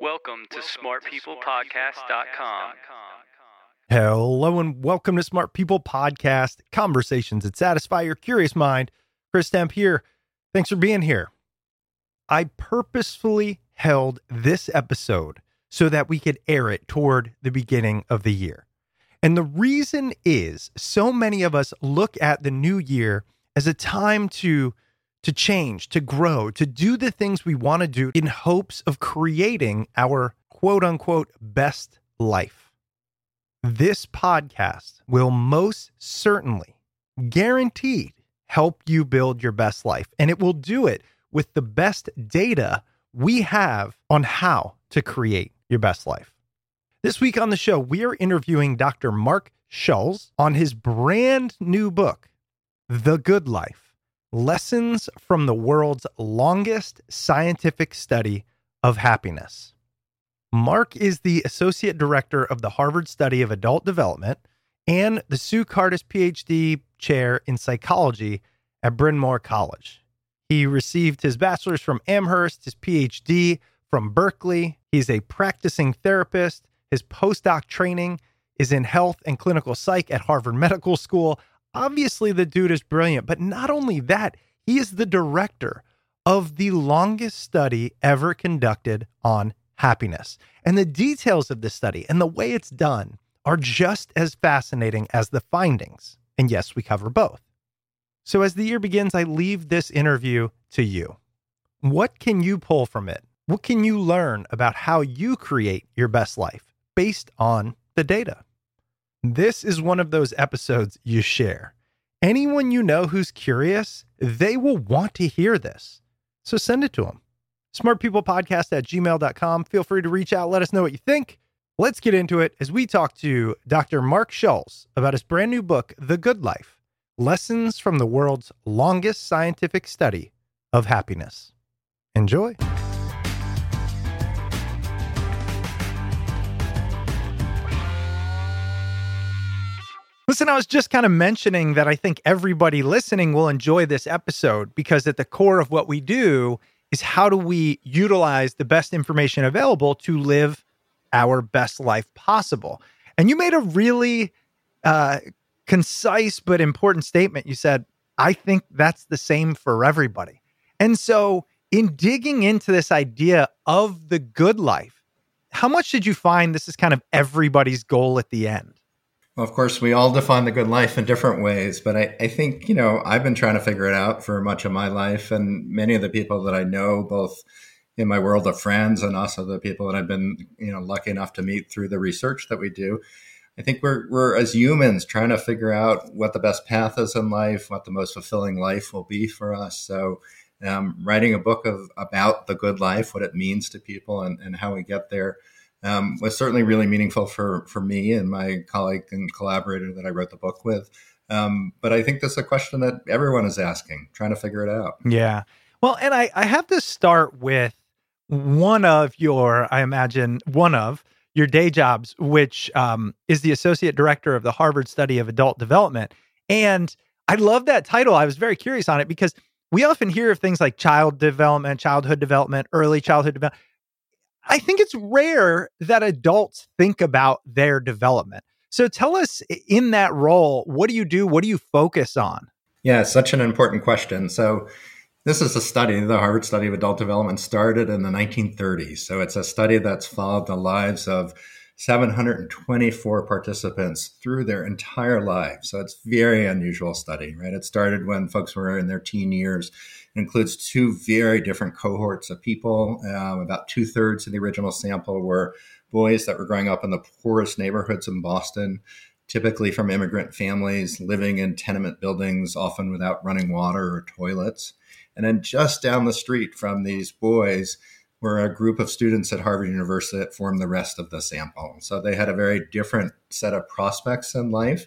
Welcome to smartpeoplepodcast.com. Hello and welcome to Smart People Podcast, conversations that satisfy your curious mind. Chris Stemp here. Thanks for being here. I purposefully held this episode so that we could air it toward the beginning of the year. And the reason is so many of us look at the new year as a time to to change, to grow, to do the things we want to do in hopes of creating our quote unquote best life. This podcast will most certainly, guaranteed, help you build your best life. And it will do it with the best data we have on how to create your best life. This week on the show, we are interviewing Dr. Marc Schulz on his brand new book, The Good Life Lessons from the World's Longest Scientific Study of Happiness. Marc is the Associate Director of the Harvard Study of Adult Development and the Sue Kardas PhD Chair in Psychology at Bryn Mawr College. He received his bachelor's from Amherst, his PhD from Berkeley. He's a practicing therapist. His postdoc training is in health and clinical psych at Harvard Medical School. Obviously, the dude is brilliant, but not only that, he is the director of the longest study ever conducted on happiness. And the details of this study and the way it's done are just as fascinating as the findings. And yes, we cover both. So as the year begins, I leave this interview to you. What can you pull from it? What can you learn about how you create your best life based on the data? This is one of those episodes you share. Anyone you know who's curious, they will want to hear this. So send it to them smartpeoplepodcast at gmail.com. Feel free to reach out, let us know what you think. Let's get into it as we talk to Dr. Marc Schulz about his brand new book, The Good Life Lessons from the World's Longest Scientific Study of Happiness. Enjoy. Listen, I was just kind of mentioning that I think everybody listening will enjoy this episode because at the core of what we do is how do we utilize the best information available to live our best life possible? And you made a really uh, concise but important statement. You said, I think that's the same for everybody. And so in digging into this idea of the good life, how much did you find this is kind of everybody's goal at the end? Well, of course, we all define the good life in different ways, but I, I, think, you know, I've been trying to figure it out for much of my life. And many of the people that I know, both in my world of friends and also the people that I've been, you know, lucky enough to meet through the research that we do, I think we're, we're as humans trying to figure out what the best path is in life, what the most fulfilling life will be for us. So, um, writing a book of about the good life, what it means to people, and, and how we get there um, was certainly really meaningful for for me and my colleague and collaborator that I wrote the book with. Um, but I think that's a question that everyone is asking, trying to figure it out. Yeah. Well, and I, I have to start with one of your, I imagine, one of your day jobs, which um, is the associate director of the Harvard Study of Adult Development. And I love that title. I was very curious on it because we often hear of things like child development, childhood development, early childhood development. I think it's rare that adults think about their development. So tell us in that role, what do you do? What do you focus on? Yeah, such an important question. So this is a study, the Harvard Study of Adult Development started in the 1930s. So it's a study that's followed the lives of 724 participants through their entire lives. So it's very unusual study, right? It started when folks were in their teen years. Includes two very different cohorts of people. Um, about two thirds of the original sample were boys that were growing up in the poorest neighborhoods in Boston, typically from immigrant families living in tenement buildings, often without running water or toilets. And then just down the street from these boys, were a group of students at Harvard University that formed the rest of the sample. So they had a very different set of prospects in life,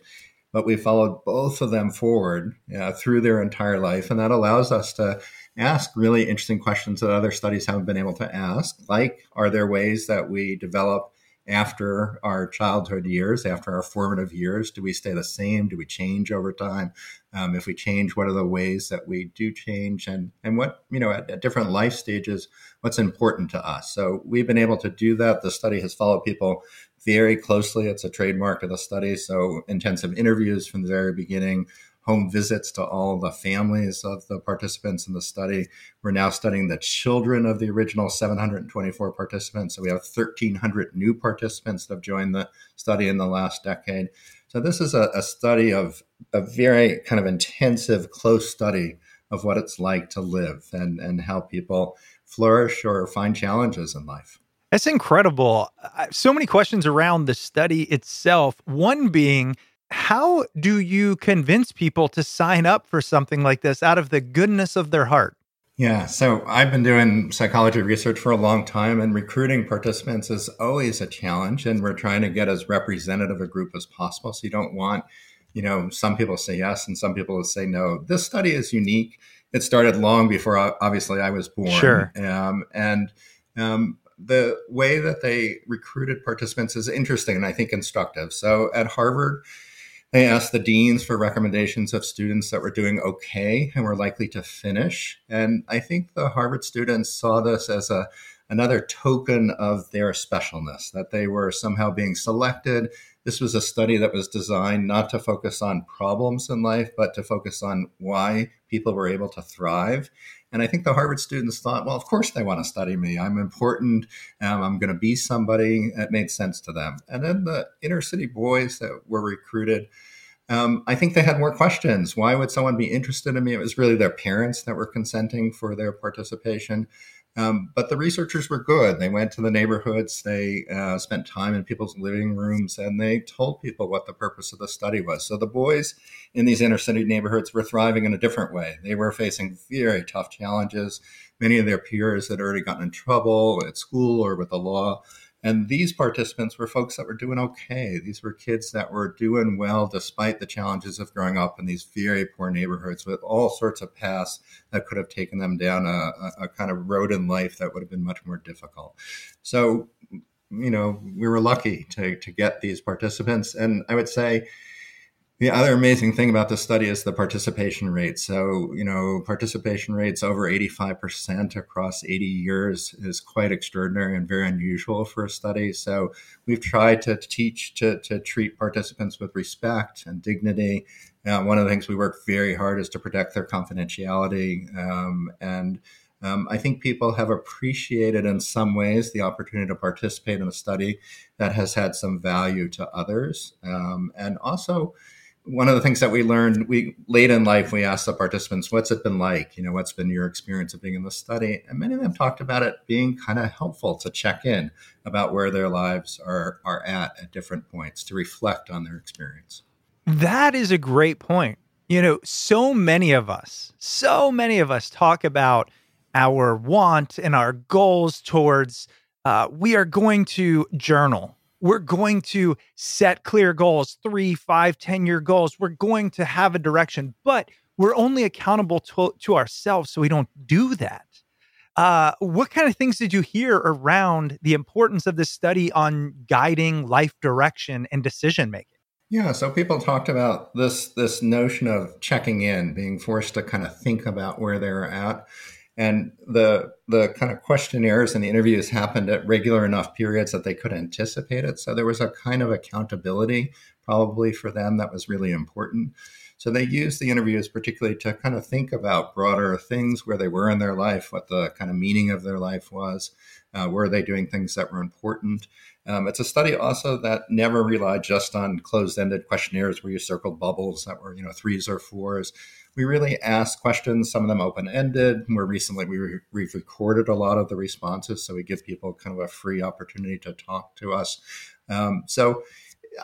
but we followed both of them forward uh, through their entire life. And that allows us to ask really interesting questions that other studies haven't been able to ask, like are there ways that we develop after our childhood years, after our formative years? Do we stay the same? Do we change over time? Um, if we change, what are the ways that we do change? And and what you know at, at, different life stages, what's important to us? So we've been able to do that. The study has followed people very closely. It's a trademark of the study. So intensive interviews from the very beginning, home visits to all the families of the participants in the study. We're now studying the children of the original 724 participants. So we have 1,300 new participants that have joined the study in the last decade. So this is a, a study of a very kind of intensive, close study of what it's like to live and, and how people flourish or find challenges in life. That's incredible. So many questions around the study itself. One being, how do you convince people to sign up for something like this out of the goodness of their heart? Yeah, so I've been doing psychology research for a long time, and recruiting participants is always a challenge. And we're trying to get as representative a group as possible. So you don't want, you know, some people say yes and some people say no. This study is unique. It started long before, obviously, I was born. Sure. Um, and um, the way that they recruited participants is interesting and I think instructive. So at Harvard, they asked the deans for recommendations of students that were doing okay and were likely to finish. And I think the Harvard students saw this as a another token of their specialness, that they were somehow being selected. This was a study that was designed not to focus on problems in life, but to focus on why people were able to thrive. And I think the Harvard students thought, well, of course they want to study me. I'm important. Um, I'm going to be somebody. It made sense to them. And then the inner city boys that were recruited, um, I think they had more questions. Why would someone be interested in me? It was really their parents that were consenting for their participation. Um, but the researchers were good. They went to the neighborhoods, they uh, spent time in people's living rooms, and they told people what the purpose of the study was. So the boys in these inner city neighborhoods were thriving in a different way. They were facing very tough challenges. Many of their peers had already gotten in trouble at school or with the law. And these participants were folks that were doing okay. These were kids that were doing well despite the challenges of growing up in these very poor neighborhoods with all sorts of paths that could have taken them down a, a kind of road in life that would have been much more difficult. So, you know, we were lucky to, to get these participants. And I would say, the other amazing thing about this study is the participation rate. So, you know, participation rates over 85% across 80 years is quite extraordinary and very unusual for a study. So, we've tried to teach to, to treat participants with respect and dignity. Uh, one of the things we work very hard is to protect their confidentiality um, and Um, I think people have appreciated in some ways the opportunity to participate in a study that has had some value to others. Um, and also, one of the things that we learned we late in life we asked the participants what's it been like? You know what's been your experience of being in the study? And many of them talked about it being kind of helpful to check in about where their lives are are at at different points to reflect on their experience. That is a great point. You know so many of us so many of us talk about our want and our goals towards uh, we are going to journal we're going to set clear goals three five ten year goals. We're going to have a direction but we're only accountable to, to ourselves so we don't do that. Uh, what kind of things did you hear around the importance of this study on guiding life direction and decision making? Yeah, so people talked about this this notion of checking in, being forced to kind of think about where they're at and the the kind of questionnaires and the interviews happened at regular enough periods that they could anticipate it. So there was a kind of accountability probably for them that was really important. So they used the interviews particularly to kind of think about broader things where they were in their life what the kind of meaning of their life was uh, were they doing things that were important? Um, it's a study also that never relied just on closed-ended questionnaires where you circled bubbles that were you know threes or fours we really ask questions, some of them open ended. More recently, we re- we've recorded a lot of the responses, so we give people kind of a free opportunity to talk to us. Um, so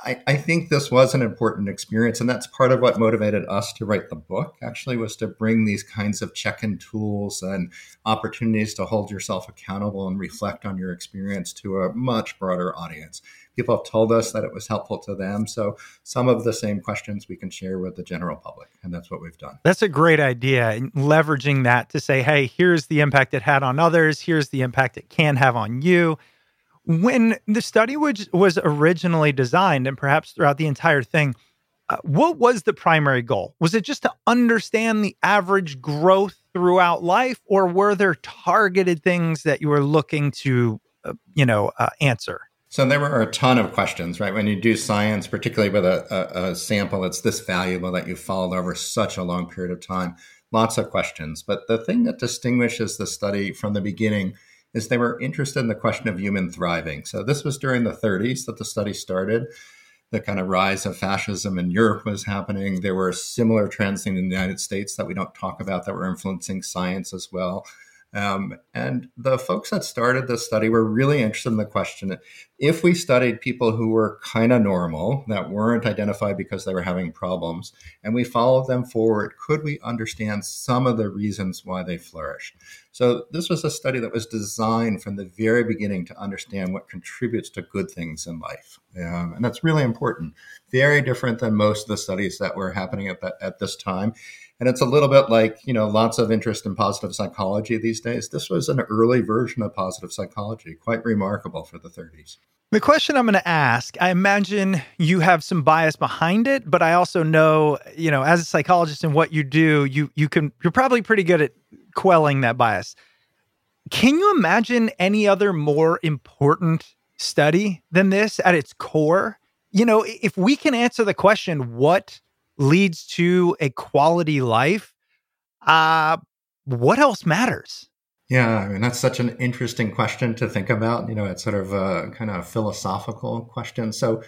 I, I, think this was an important experience, and that's part of what motivated us to write the book. Actually, was to bring these kinds of check-in tools and opportunities to hold yourself accountable and reflect on your experience to a much broader audience. People have told us that it was helpful to them, so some of the same questions we can share with the general public, and that's what we've done. That's a great idea, leveraging that to say, "Hey, here's the impact it had on others. Here's the impact it can have on you." When the study was, was originally designed, and perhaps throughout the entire thing, uh, what was the primary goal? Was it just to understand the average growth throughout life, or were there targeted things that you were looking to, uh, you know, uh, answer? So there were a ton of questions, right? When you do science, particularly with a, a, a sample that's this valuable that you followed over such a long period of time, lots of questions. But the thing that distinguishes the study from the beginning is they were interested in the question of human thriving. So this was during the 30s that the study started. The kind of rise of fascism in Europe was happening. There were similar trends in the United States that we don't talk about that were influencing science as well. Um, and the folks that started this study were really interested in the question if we studied people who were kind of normal, that weren't identified because they were having problems, and we followed them forward, could we understand some of the reasons why they flourished? So, this was a study that was designed from the very beginning to understand what contributes to good things in life. Um, and that's really important. Very different than most of the studies that were happening at, that, at this time. And it's a little bit like, you know, lots of interest in positive psychology these days. This was an early version of positive psychology, quite remarkable for the 30s. The question I'm going to ask, I imagine you have some bias behind it, but I also know, you know, as a psychologist and what you do, you you can you're probably pretty good at quelling that bias. Can you imagine any other more important study than this at its core? You know, if we can answer the question what leads to a quality life, uh, what else matters? Yeah, I mean that's such an interesting question to think about. You know, it's sort of a kind of philosophical question. So,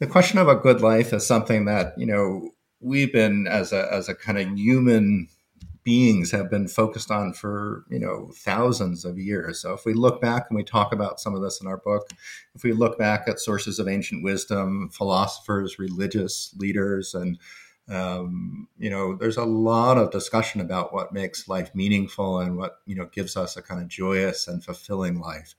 the question of a good life is something that you know we've been as a as a kind of human beings have been focused on for you know thousands of years. So if we look back and we talk about some of this in our book, if we look back at sources of ancient wisdom, philosophers, religious leaders, and um, you know, there's a lot of discussion about what makes life meaningful and what you know gives us a kind of joyous and fulfilling life.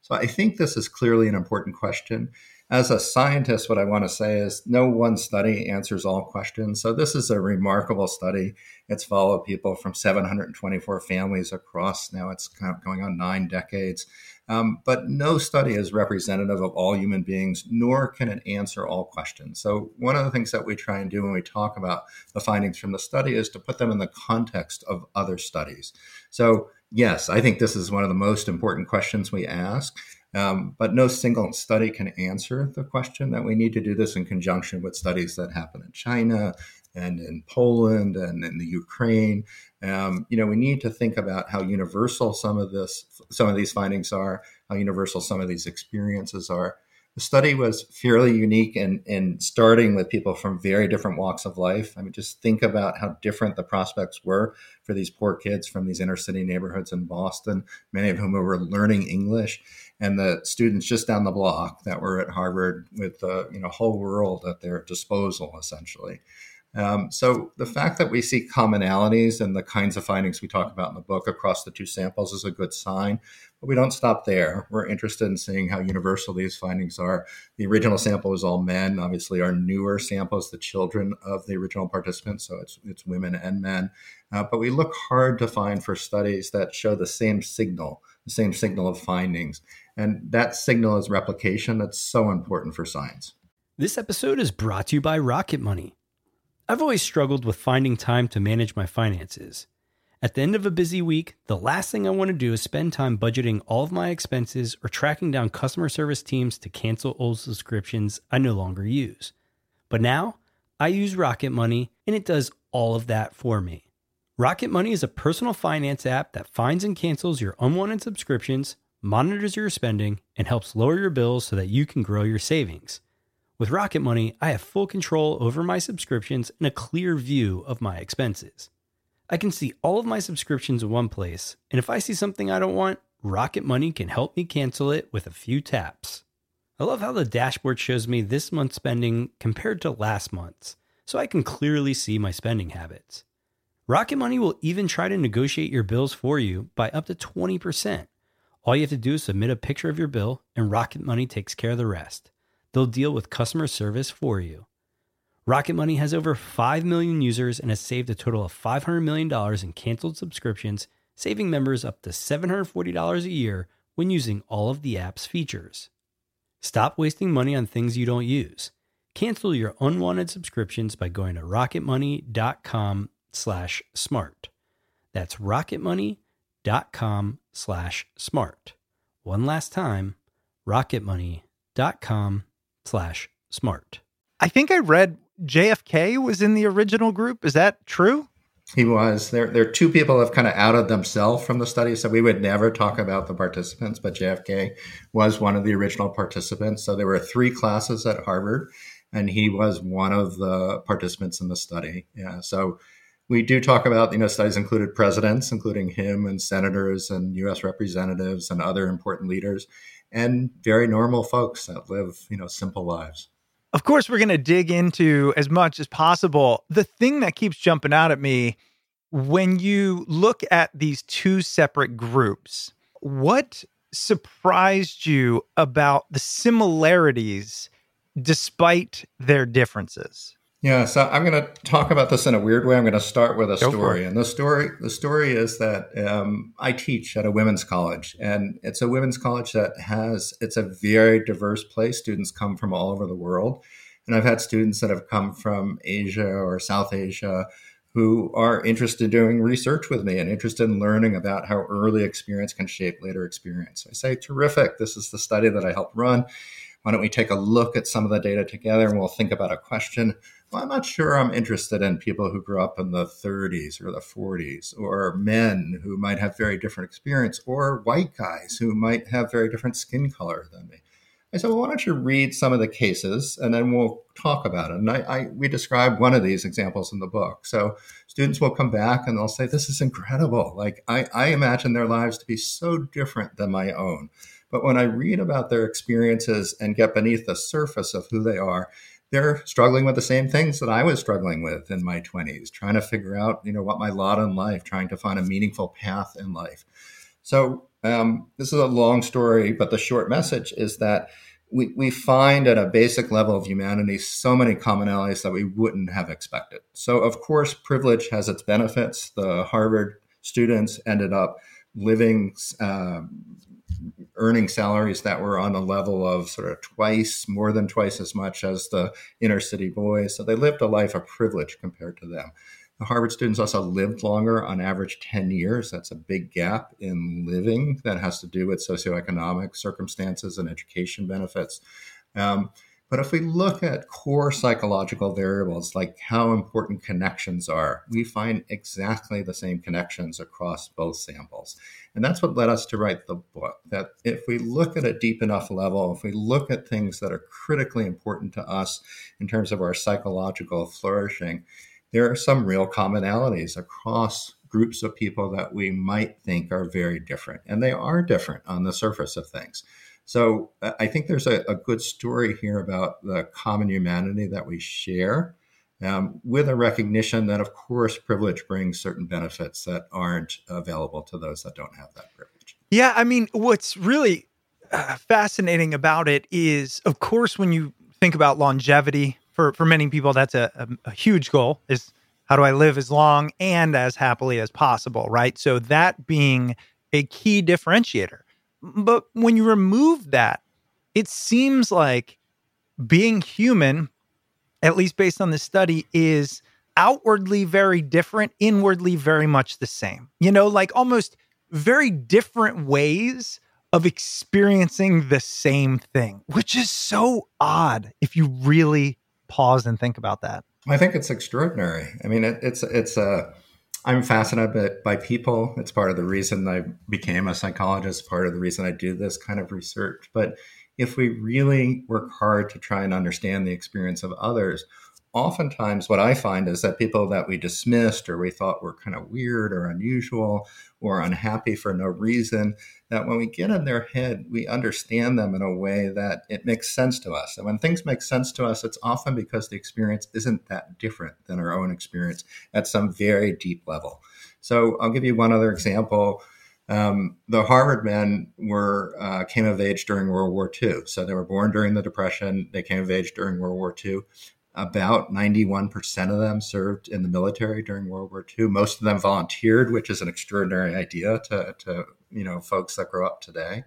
So I think this is clearly an important question. As a scientist, what I want to say is no one study answers all questions. So this is a remarkable study. It's followed people from 724 families across now. It's kind of going on nine decades. Um, but no study is representative of all human beings, nor can it answer all questions. So, one of the things that we try and do when we talk about the findings from the study is to put them in the context of other studies. So, yes, I think this is one of the most important questions we ask. Um, but no single study can answer the question that we need to do this in conjunction with studies that happen in China, and in Poland and in the Ukraine. Um, you know, we need to think about how universal some of this, some of these findings are, how universal some of these experiences are. The study was fairly unique in, in starting with people from very different walks of life. I mean, just think about how different the prospects were for these poor kids from these inner city neighborhoods in Boston, many of whom were learning English, and the students just down the block that were at Harvard with the you know whole world at their disposal, essentially. Um, so the fact that we see commonalities and the kinds of findings we talk about in the book across the two samples is a good sign. But we don't stop there. We're interested in seeing how universal these findings are. The original sample was all men. Obviously, our newer sample is the children of the original participants, so it's it's women and men. Uh, but we look hard to find for studies that show the same signal, the same signal of findings, and that signal is replication. That's so important for science. This episode is brought to you by Rocket Money. I've always struggled with finding time to manage my finances. At the end of a busy week, the last thing I want to do is spend time budgeting all of my expenses or tracking down customer service teams to cancel old subscriptions I no longer use. But now, I use Rocket Money and it does all of that for me. Rocket Money is a personal finance app that finds and cancels your unwanted subscriptions, monitors your spending, and helps lower your bills so that you can grow your savings. With Rocket Money, I have full control over my subscriptions and a clear view of my expenses. I can see all of my subscriptions in one place, and if I see something I don't want, Rocket Money can help me cancel it with a few taps. I love how the dashboard shows me this month's spending compared to last month's, so I can clearly see my spending habits. Rocket Money will even try to negotiate your bills for you by up to 20%. All you have to do is submit a picture of your bill, and Rocket Money takes care of the rest. They'll deal with customer service for you. Rocket Money has over 5 million users and has saved a total of $500 million in canceled subscriptions, saving members up to $740 a year when using all of the app's features. Stop wasting money on things you don't use. Cancel your unwanted subscriptions by going to rocketmoney.com slash smart. That's rocketmoney.com slash smart. One last time, rocketmoney.com slash smart. I think I read JFK was in the original group. Is that true? He was. There, there are two people have kind of outed themselves from the study, so we would never talk about the participants, but JFK was one of the original participants. So there were three classes at Harvard, and he was one of the participants in the study. Yeah. So we do talk about, you know, studies included presidents, including him and senators and U.S. representatives and other important leaders and very normal folks that live, you know, simple lives. Of course, we're going to dig into as much as possible. The thing that keeps jumping out at me when you look at these two separate groups, what surprised you about the similarities despite their differences? Yeah, so I'm going to talk about this in a weird way. I'm going to start with a Go story, and the story the story is that um, I teach at a women's college, and it's a women's college that has it's a very diverse place. Students come from all over the world, and I've had students that have come from Asia or South Asia who are interested in doing research with me and interested in learning about how early experience can shape later experience. I say, terrific. This is the study that I helped run. Why don't we take a look at some of the data together and we'll think about a question I'm not sure I'm interested in people who grew up in the 30s or the 40s, or men who might have very different experience, or white guys who might have very different skin color than me. I said, well, why don't you read some of the cases and then we'll talk about it. And I, I, we describe one of these examples in the book. So students will come back and they'll say, this is incredible. Like I, I imagine their lives to be so different than my own. But when I read about their experiences and get beneath the surface of who they are, they're struggling with the same things that I was struggling with in my 20s, trying to figure out, you know, what my lot in life, trying to find a meaningful path in life. So um, this is a long story, but the short message is that we, we find at a basic level of humanity so many commonalities that we wouldn't have expected. So of course, privilege has its benefits. The Harvard students ended up living uh, earning salaries that were on the level of sort of twice, more than twice as much as the inner city boys. So they lived a life of privilege compared to them. The Harvard students also lived longer, on average 10 years. That's a big gap in living that has to do with socioeconomic circumstances and education benefits. Um, But if we look at core psychological variables like how important connections are, we find exactly the same connections across both samples. And that's what led us to write the book. That if we look at a deep enough level, if we look at things that are critically important to us in terms of our psychological flourishing, there are some real commonalities across groups of people that we might think are very different. And they are different on the surface of things. So uh, I think there's a, a good story here about the common humanity that we share. Um, with a recognition that, of course, privilege brings certain benefits that aren't available to those that don't have that privilege. Yeah, I mean, what's really uh, fascinating about it is, of course, when you think about longevity, for for many people, that's a, a, a huge goal. Is how do I live as long and as happily as possible, right? So that being a key differentiator. But when you remove that, it seems like being human, at least based on the study, is outwardly very different, inwardly very much the same. You know, like almost very different ways of experiencing the same thing, which is so odd if you really pause and think about that. I think it's extraordinary. I mean, it, it's it's a. I'm fascinated by, by people. It's part of the reason I became a psychologist. Part of the reason I do this kind of research. But if we really work hard to try and understand the experience of others, oftentimes what I find is that people that we dismissed or we thought were kind of weird or unusual or unhappy for no reason, that when we get in their head, we understand them in a way that it makes sense to us. And when things make sense to us, it's often because the experience isn't that different than our own experience at some very deep level. So I'll give you one other example. Um, the Harvard men were uh, came of age during World War II. So they were born during the Depression. They came of age during World War II. About 91% of them served in the military during World War II. Most of them volunteered, which is an extraordinary idea to, to you know folks that grow up today.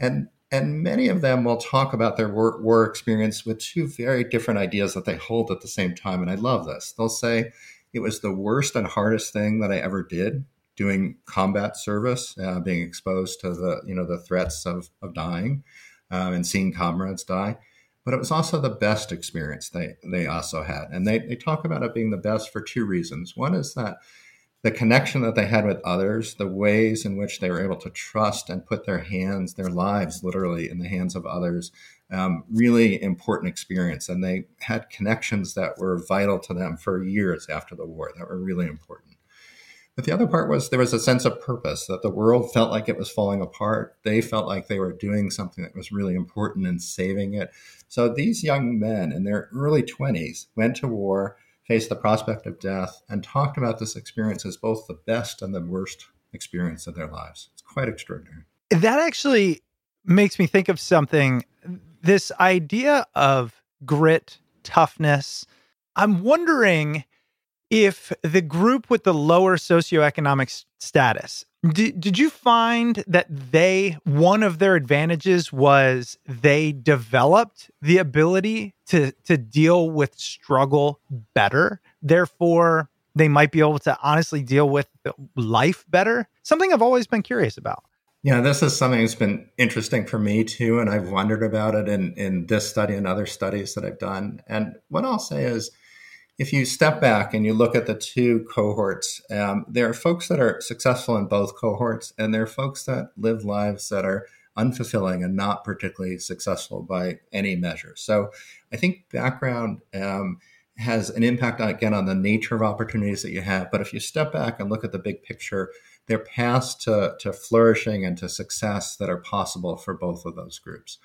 And and many of them will talk about their war, war experience with two very different ideas that they hold at the same time. And I love this. They'll say it was the worst and hardest thing that I ever did doing combat service, uh, being exposed to the you know the threats of of dying um, and seeing comrades die but it was also the best experience they, they also had. And they, they talk about it being the best for two reasons. One is that the connection that they had with others, the ways in which they were able to trust and put their hands, their lives literally in the hands of others, um, really important experience. And they had connections that were vital to them for years after the war that were really important. But the other part was there was a sense of purpose that the world felt like it was falling apart. They felt like they were doing something that was really important and saving it. So these young men in their early 20s went to war, faced the prospect of death, and talked about this experience as both the best and the worst experience of their lives. It's quite extraordinary. That actually makes me think of something this idea of grit, toughness. I'm wondering if the group with the lower socioeconomic status did, did you find that they one of their advantages was they developed the ability to to deal with struggle better? Therefore they might be able to honestly deal with life better? Something i've always been curious about. Yeah, this is something that's been interesting for me too, and I've wondered about it in, in this study and other studies that I've done. And what I'll say is, if you step back and you look at the two cohorts, um, there are folks that are successful in both cohorts, and there are folks that live lives that are unfulfilling and not particularly successful by any measure. So I think background um, has an impact, again, on the nature of opportunities that you have. But if you step back and look at the big picture, there are paths to, to flourishing and to success that are possible for both of those groups.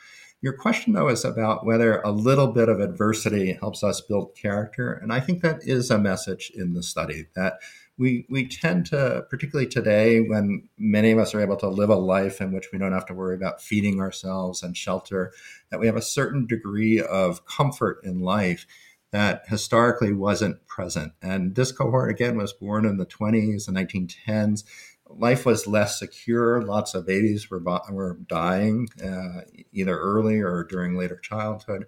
Your question, though, is about whether a little bit of adversity helps us build character. And I think that is a message in the study that we, we tend to, particularly today, when many of us are able to live a life in which we don't have to worry about feeding ourselves and shelter, that we have a certain degree of comfort in life that historically wasn't present. And this cohort, again, was born in the 20s and 1910s life was less secure. Lots of babies were were dying uh, either early or during later childhood.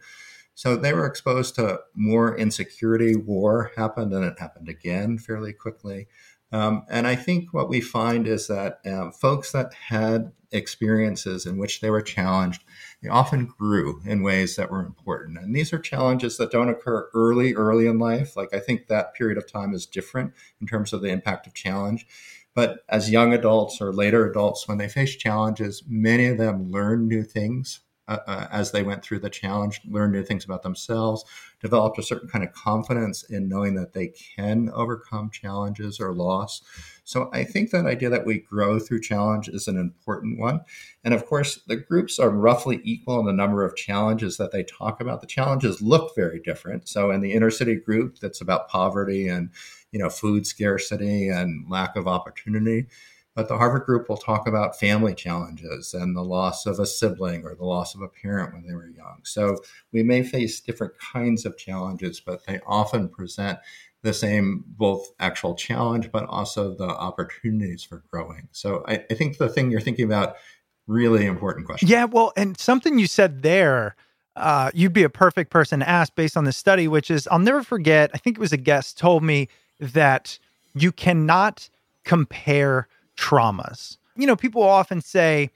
So they were exposed to more insecurity. War happened, and it happened again fairly quickly. Um, and I think what we find is that um, folks that had experiences in which they were challenged, they often grew in ways that were important. And these are challenges that don't occur early, early in life. Like I think that period of time is different in terms of the impact of challenge. But as young adults or later adults, when they face challenges, many of them learn new things uh, uh, as they went through the challenge, learn new things about themselves, developed a certain kind of confidence in knowing that they can overcome challenges or loss. So I think that idea that we grow through challenge is an important one. And of course, the groups are roughly equal in the number of challenges that they talk about. The challenges look very different. So in the inner city group, that's about poverty and you know food scarcity and lack of opportunity but the Harvard group will talk about family challenges and the loss of a sibling or the loss of a parent when they were young. So we may face different kinds of challenges, but they often present the same both actual challenge, but also the opportunities for growing. So I, I think the thing you're thinking about really important question. Yeah, well, and something you said there, uh, you'd be a perfect person to ask based on this study, which is I'll never forget. I think it was a guest told me that you cannot compare traumas. You know, people often say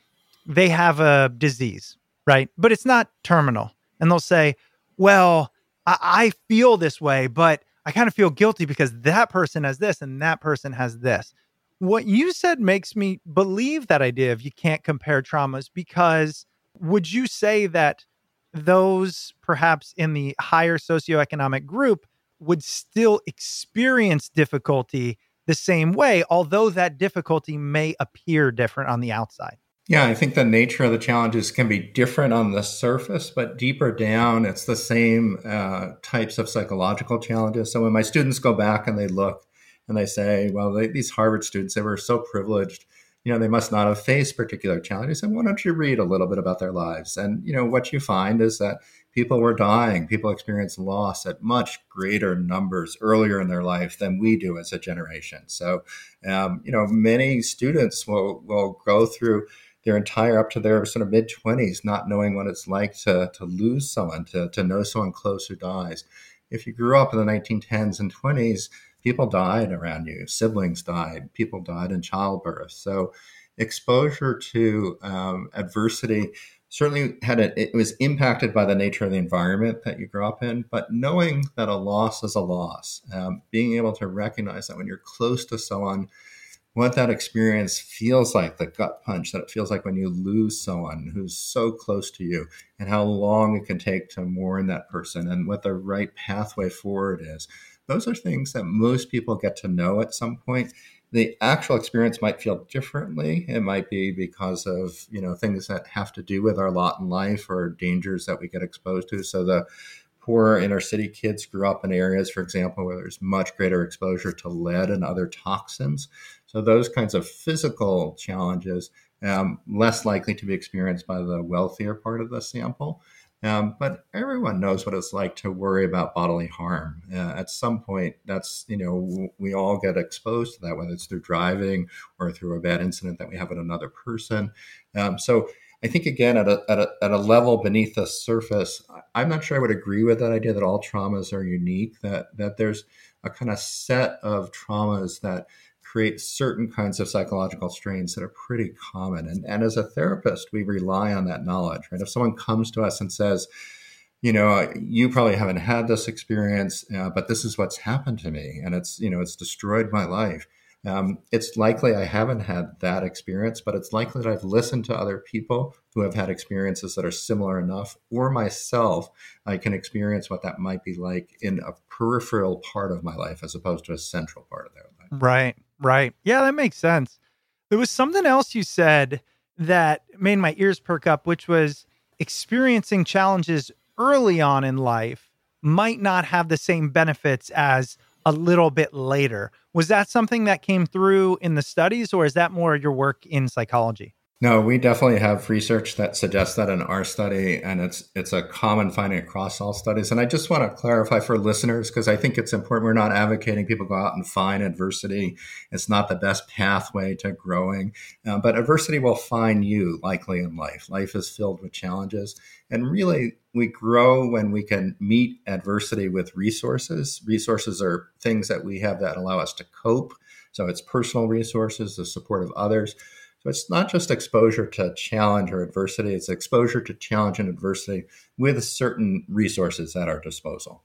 they have a disease, right? But it's not terminal. And they'll say, well, I, I feel this way, but I kind of feel guilty because that person has this and that person has this. What you said makes me believe that idea of you can't compare traumas because would you say that those perhaps in the higher socioeconomic group would still experience difficulty the same way, although that difficulty may appear different on the outside. Yeah, I think the nature of the challenges can be different on the surface, but deeper down, it's the same uh, types of psychological challenges. So when my students go back and they look and they say, well, they, these Harvard students, they were so privileged, you know, they must not have faced particular challenges. And why don't you read a little bit about their lives? And, you know, what you find is that people were dying. People experienced loss at much greater numbers earlier in their life than we do as a generation. So, um, you know, many students will, will go through their entire up to their sort of mid 20s not knowing what it's like to, to lose someone, to, to know someone close who dies. If you grew up in the 1910s and 20s, people died around you, siblings died, people died in childbirth. So, exposure to um, adversity certainly had a, it was impacted by the nature of the environment that you grew up in but knowing that a loss is a loss um, being able to recognize that when you're close to someone what that experience feels like the gut punch that it feels like when you lose someone who's so close to you and how long it can take to mourn that person and what the right pathway forward is. Those are things that most people get to know at some point the actual experience might feel differently. It might be because of you know things that have to do with our lot in life or dangers that we get exposed to. So the poor inner city kids grew up in areas, for example, where there's much greater exposure to lead and other toxins. So those kinds of physical challenges um, less likely to be experienced by the wealthier part of the sample. Um, but everyone knows what it's like to worry about bodily harm. Uh, at some point, that's, you know, we all get exposed to that, whether it's through driving or through a bad incident that we have with another person. Um, so I think, again, at a, at, a, at a level beneath the surface, I'm not sure I would agree with that idea that all traumas are unique, that, that there's a kind of set of traumas that create certain kinds of psychological strains that are pretty common. And, and as a therapist, we rely on that knowledge, right? If someone comes to us and says, you know, you probably haven't had this experience, uh, but this is what's happened to me, and it's, you know, it's destroyed my life. Um, it's likely I haven't had that experience, but it's likely that I've listened to other people who have had experiences that are similar enough, or myself, I can experience what that might be like in a peripheral part of my life as opposed to a central part of their life. Right. Right. Yeah, that makes sense. There was something else you said that made my ears perk up, which was experiencing challenges early on in life might not have the same benefits as a little bit later. Was that something that came through in the studies, or is that more your work in psychology? No, we definitely have research that suggests that in our study, and it's it's a common finding across all studies. And I just want to clarify for listeners because I think it's important. We're not advocating people go out and find adversity. It's not the best pathway to growing, uh, but adversity will find you likely in life. Life is filled with challenges, and really, we grow when we can meet adversity with resources. Resources are things that we have that allow us to cope So it's personal resources, the support of others. So it's not just exposure to challenge or adversity, it's exposure to challenge and adversity with certain resources at our disposal.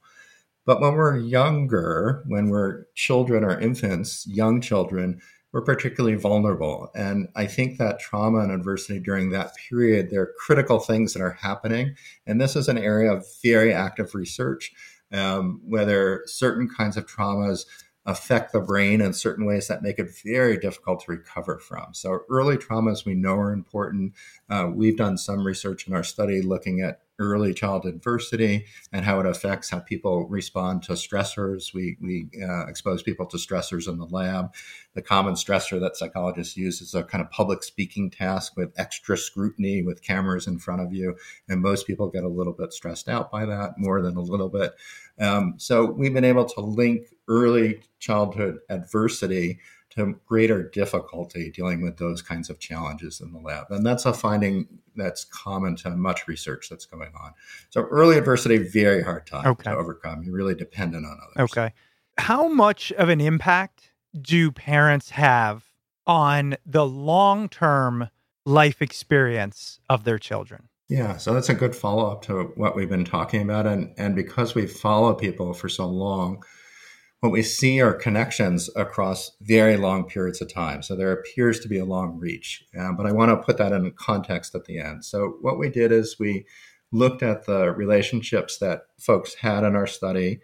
But when we're younger, when we're children or infants, young children, we're particularly vulnerable. And I think that trauma and adversity during that period, there are critical things that are happening. And this is an area of very active research, um, whether certain kinds of traumas affect the brain in certain ways that make it very difficult to recover from. So, early traumas we know are important. Uh, we've done some research in our study looking at early childhood adversity and how it affects how people respond to stressors. We, we uh, expose people to stressors in the lab. The common stressor that psychologists use is a kind of public speaking task with extra scrutiny with cameras in front of you. And most people get a little bit stressed out by that, more than a little bit. Um, so we've been able to link early childhood adversity to greater difficulty dealing with those kinds of challenges in the lab. And that's a finding that's common to much research that's going on. So early adversity, very hard time okay. to overcome. You're really dependent on others. Okay. How much of an impact do parents have on the long term life experience of their children? Yeah, so that's a good follow up to what we've been talking about. And, and because we follow people for so long, what we see are connections across very long periods of time. So there appears to be a long reach, uh, but I want to put that in context at the end. So what we did is we looked at the relationships that folks had in our study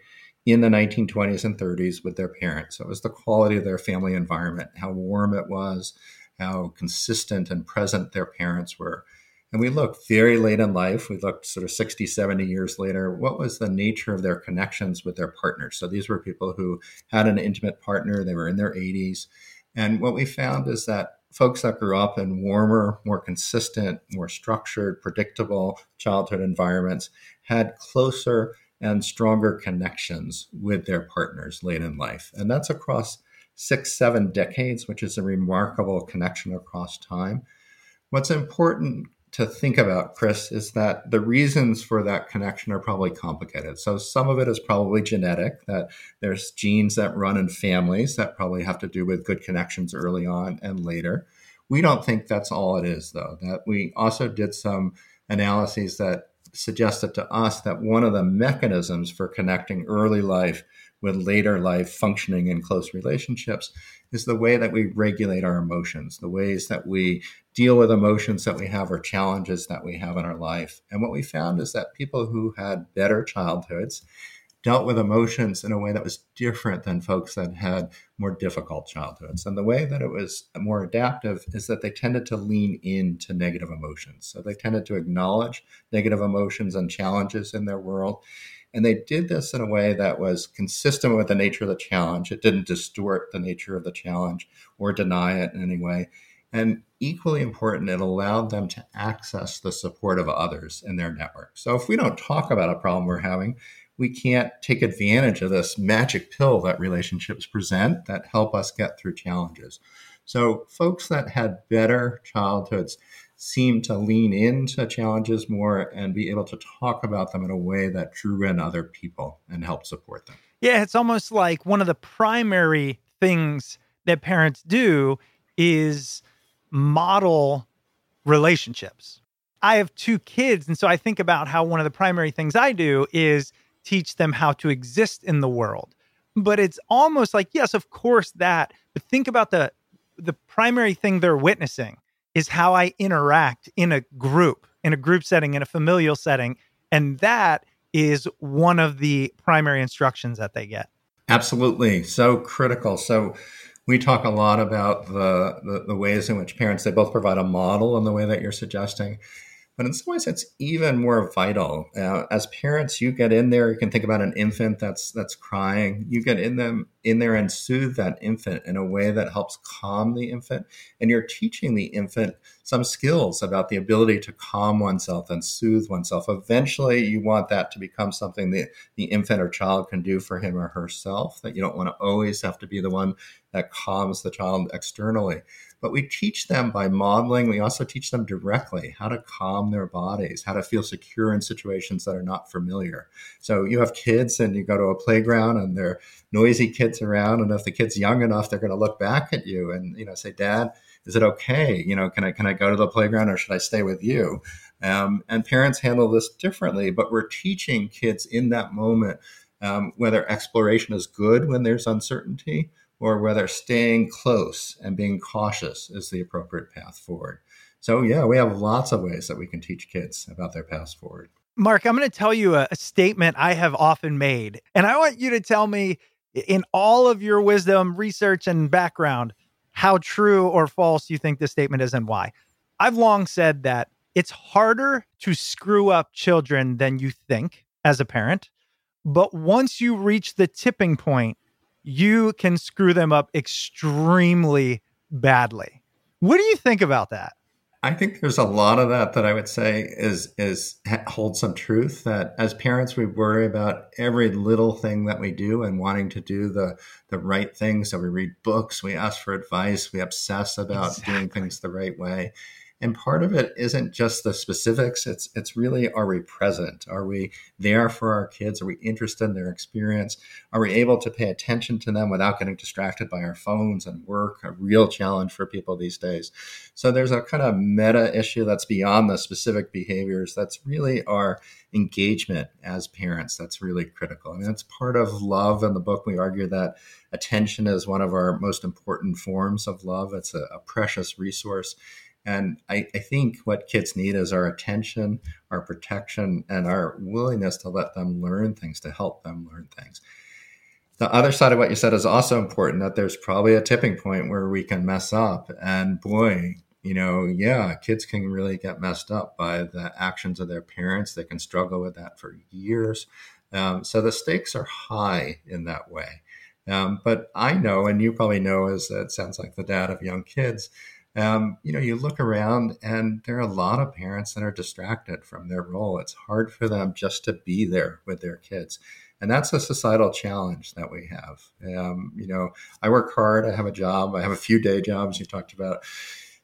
in the 1920s and 30s with their parents. So it was the quality of their family environment, how warm it was, how consistent and present their parents were. And we looked very late in life. We looked sort of 60, 70 years later. What was the nature of their connections with their partners? So these were people who had an intimate partner, they were in their 80s. And what we found is that folks that grew up in warmer, more consistent, more structured, predictable childhood environments had closer and stronger connections with their partners late in life. And that's across six, seven decades, which is a remarkable connection across time. What's important to think about, Chris, is that the reasons for that connection are probably complicated. So some of it is probably genetic, that there's genes that run in families that probably have to do with good connections early on and later. We don't think that's all it is, though, that we also did some analyses that suggested to us that one of the mechanisms for connecting early life with later life functioning in close relationships is the way that we regulate our emotions, the ways that we deal with emotions that we have or challenges that we have in our life. And what we found is that people who had better childhoods dealt with emotions in a way that was different than folks that had more difficult childhoods. And the way that it was more adaptive is that they tended to lean into negative emotions. So they tended to acknowledge negative emotions and challenges in their world and they did this in a way that was consistent with the nature of the challenge. It didn't distort the nature of the challenge or deny it in any way. And equally important, it allowed them to access the support of others in their network. So if we don't talk about a problem we're having, we can't take advantage of this magic pill that relationships present that help us get through challenges. So folks that had better childhoods seem to lean into challenges more and be able to talk about them in a way that drew in other people and helped support them. Yeah, it's almost like one of the primary things that parents do is model relationships. I have two kids, and so I think about how one of the primary things I do is teach them how to exist in the world. But it's almost like, yes, of course that, but think about the the primary thing they're witnessing is how I interact in a group, in a group setting, in a familial setting. And that is one of the primary instructions that they get. Absolutely. So critical. So we talk a lot about the, the, the ways in which parents, they both provide a model in the way that you're suggesting. But in some ways, it's even more vital. Uh, as parents, you get in there. You can think about an infant that's that's crying. You get in them in there and soothe that infant in a way that helps calm the infant, and you're teaching the infant some skills about the ability to calm oneself and soothe oneself. Eventually, you want that to become something that the infant or child can do for him or herself. That you don't want to always have to be the one that calms the child externally but we teach them by modeling. We also teach them directly how to calm their bodies, how to feel secure in situations that are not familiar. So you have kids and you go to a playground and there are noisy kids around. And if the kid's young enough, they're going to look back at you and, you know, say, Dad, is it okay? You know, can I can I go to the playground or should I stay with you? Um, and parents handle this differently, but we're teaching kids in that moment um, whether exploration is good when there's uncertainty or whether staying close and being cautious is the appropriate path forward. So, yeah, we have lots of ways that we can teach kids about their paths forward. Marc, I'm going to tell you a, a, statement I have often made, and I want you to tell me, in all of your wisdom, research, and background, how true or false you think this statement is and why. I've long said that it's harder to screw up children than you think as a parent. But once you reach the tipping point, you can screw them up extremely badly. What do you think about that? I think there's a lot of that that I would say is is holds some truth. That as parents, we worry about every little thing that we do and wanting to do the the right thing. So we read books, we ask for advice, we obsess about exactly. doing things the right way. And part of it isn't just the specifics. It's it's really are we present? Are we there for our kids? Are we interested in their experience? Are we able to pay attention to them without getting distracted by our phones and work? A real challenge for people these days. So there's a kind of meta issue that's beyond the specific behaviors. That's really our engagement as parents. That's really critical. I mean, it's part of love. In the book, we argue that attention is one of our most important forms of love. It's a, a precious resource and I, I, think what kids need is our attention, our protection, and our willingness to let them learn things, to help them learn things. The other side of what you said is also important that there's probably a tipping point where we can mess up. And boy, you know, yeah, kids can really get messed up by the actions of their parents. They can struggle with that for years. Um, so the stakes are high in that way. Um, but I know, and you probably know, as it sounds like the dad of young kids, um, you know, you look around and there are a lot of parents that are distracted from their role. It's hard for them just to be there with their kids. And that's a societal challenge that we have. Um, you know, I work hard. I have a job. I have a few day jobs. You talked about,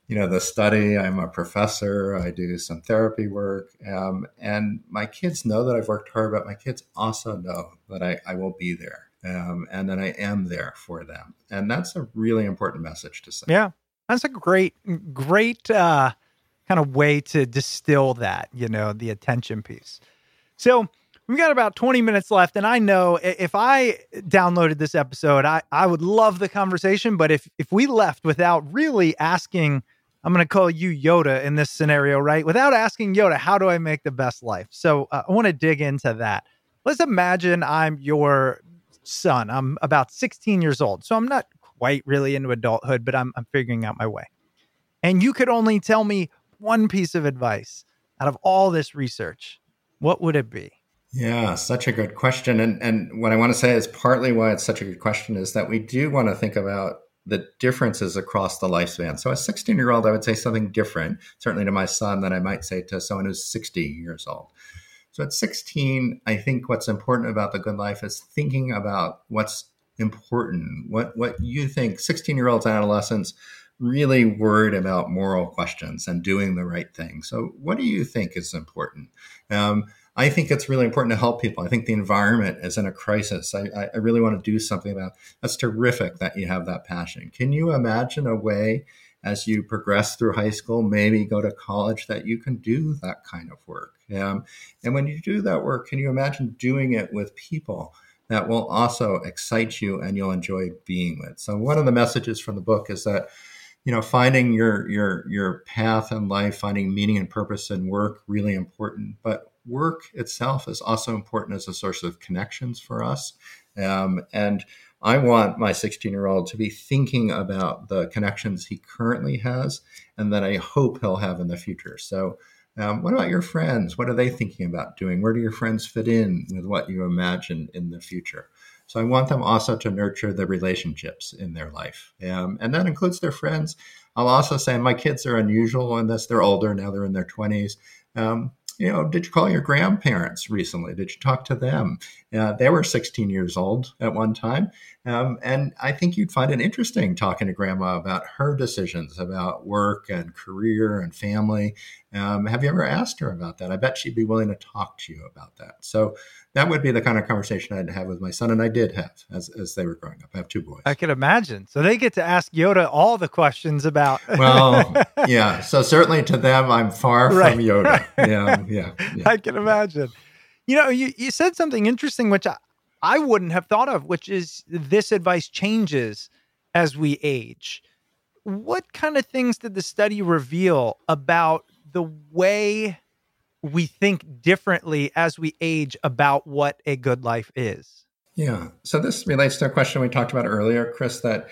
you know, the study. I'm a professor. I do some therapy work. Um, and my kids know that I've worked hard, but my kids also know that I, I will be there. Um, and that I am there for them. And that's a really important message to say. Yeah. That's a great, great uh, kind of way to distill that, you know, the attention piece. So we've got about 20 minutes left. And I know if I downloaded this episode, I, I would love the conversation. But if, if we left without really asking, I'm going to call you Yoda in this scenario, right? Without asking Yoda, how do I make the best life? So uh, I want to dig into that. Let's imagine I'm your son. I'm about 16 years old. So I'm not quite really into adulthood, but I'm, I'm figuring out my way. And you could only tell me one piece of advice out of all this research. What would it be? Yeah, such a good question. And and what I want to say is partly why it's such a good question is that we do want to think about the differences across the lifespan. So a 16 year old, I would say something different, certainly to my son, than I might say to someone who's 60 years old. So at 16, I think what's important about the good life is thinking about what's important? What what you think 16 year olds and adolescents really worried about moral questions and doing the right thing. So what do you think is important? Um, I think it's really important to help people. I think the environment is in a crisis. I, I really want to do something about. That's terrific that you have that passion. Can you imagine a way as you progress through high school, maybe go to college, that you can do that kind of work? Um, and when you do that work, can you imagine doing it with people? That will also excite you and you'll enjoy being with. So one of the messages from the book is that you know finding your your your path in life, finding meaning and purpose in work really important, but work itself is also important as a source of connections for us. Um, and I want my 16 year old to be thinking about the connections he currently has and that I hope he'll have in the future. So um, what about your friends? What are they thinking about doing? Where do your friends fit in with what you imagine in the future? So I want them also to nurture the relationships in their life. Um, and that includes their friends. I'll also say my kids are unusual in this. They're older now, they're in their 20s. Um, you know, did you call your grandparents recently? Did you talk to them? Uh, they were 16 years old at one time. Um, and I think you'd find it interesting talking to grandma about her decisions about work and career and family. Um, have you ever asked her about that? I bet she'd be willing to talk to you about that. So that would be the kind of conversation I'd have with my son, and I did have as, as they were growing up. I have two boys. I can imagine. So they get to ask Yoda all the questions about. well, yeah. So certainly to them, I'm far right. from Yoda. Yeah, yeah, yeah. I can imagine. You know, you, you said something interesting, which I, I wouldn't have thought of, which is this advice changes as we age. What kind of things did the study reveal about the way we think differently as we age about what a good life is. Yeah. So this relates to a question we talked about earlier, Chris, that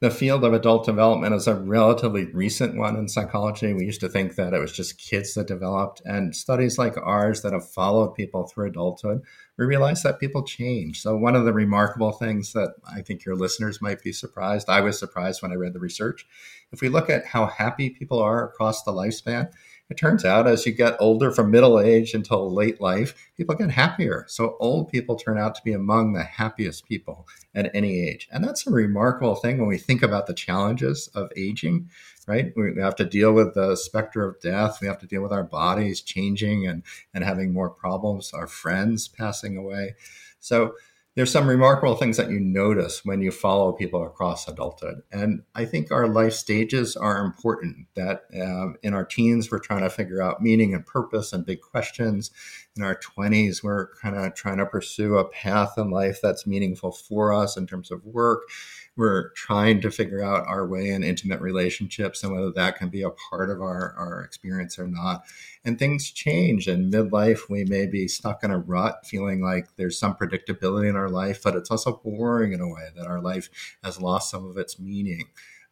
the field of adult development is a relatively recent one in psychology. We used to think that it was just kids that developed, and studies like ours that have followed people through adulthood, we realize that people change. So, one of the remarkable things that I think your listeners might be surprised, I was surprised when I read the research. If we look at how happy people are across the lifespan, it turns out as you get older from middle age until late life, people get happier. So old people turn out to be among the happiest people at any age. And that's a remarkable thing when we think about the challenges of aging, right? We have to deal with the specter of death. We have to deal with our bodies changing and, and having more problems, our friends passing away. So there's some remarkable things that you notice when you follow people across adulthood. And I think our life stages are important. That uh, in our teens, we're trying to figure out meaning and purpose and big questions. In our 20s, we're kind of trying to pursue a path in life that's meaningful for us in terms of work we're trying to figure out our way in intimate relationships and whether that can be a part of our, our experience or not. And things change. In midlife, we may be stuck in a rut, feeling like there's some predictability in our life, but it's also boring in a way that our life has lost some of its meaning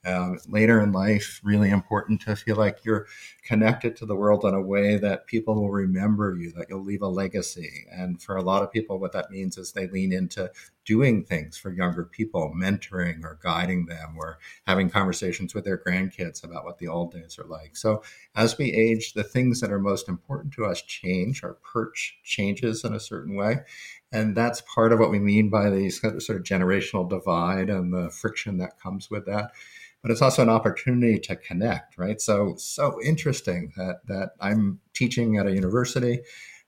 um, later in life, really important to feel like you're connected to the world in a way that people will remember you, that you'll leave a legacy. And for a lot of people, what that means is they lean into doing things for younger people, mentoring or guiding them, or having conversations with their grandkids about what the old days are like. So as we age, the things that are most important to us change. Our perch changes in a certain way. And that's part of what we mean by the sort of generational divide and the friction that comes with that but it's also an opportunity to connect, right? So, so interesting that, that I'm teaching at a university.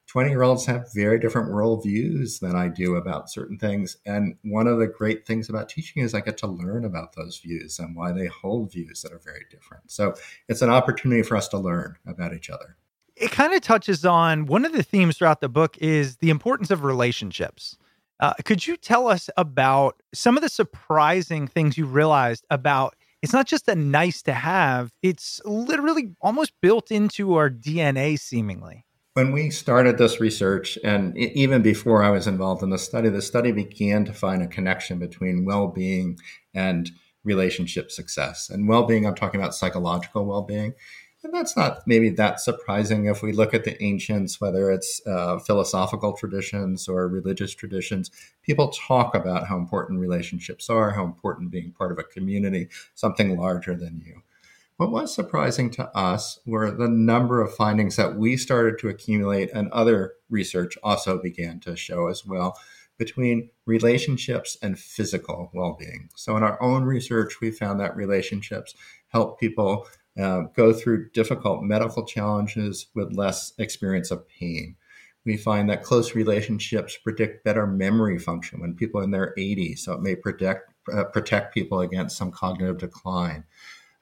20 year olds have very different worldviews than I do about certain things. And one of the great things about teaching is I get to learn about those views and why they hold views that are very different. So it's an opportunity for us to learn about each other. It kind of touches on one of the themes throughout the book is the importance of relationships. Uh, could you tell us about some of the surprising things you realized about it's not just a nice to have, it's literally almost built into our DNA, seemingly. When we started this research, and even before I was involved in the study, the study began to find a connection between well being and relationship success. And well being, I'm talking about psychological well being. And that's not maybe that surprising if we look at the ancients, whether it's uh, philosophical traditions or religious traditions. People talk about how important relationships are, how important being part of a community, something larger than you. What was surprising to us were the number of findings that we started to accumulate, and other research also began to show as well, between relationships and physical well being. So, in our own research, we found that relationships help people uh, go through difficult medical challenges with less experience of pain. We find that close relationships predict better memory function when people are in their 80s, so it may protect uh, protect people against some cognitive decline.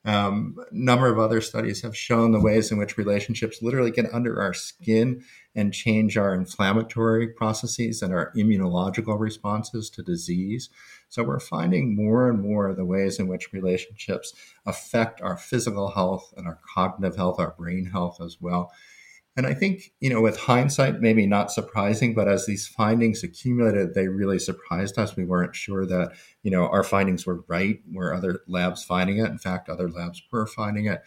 Um, a number of other studies have shown the ways in which relationships literally get under our skin and change our inflammatory processes and our immunological responses to disease. So we're finding more and more the ways in which relationships affect our physical health and our cognitive health, our brain health as well. And I think, you know, with hindsight, maybe not surprising, but as these findings accumulated, they really surprised us. We weren't sure that, you know, our findings were right. Were other labs finding it? In fact, other labs were finding it.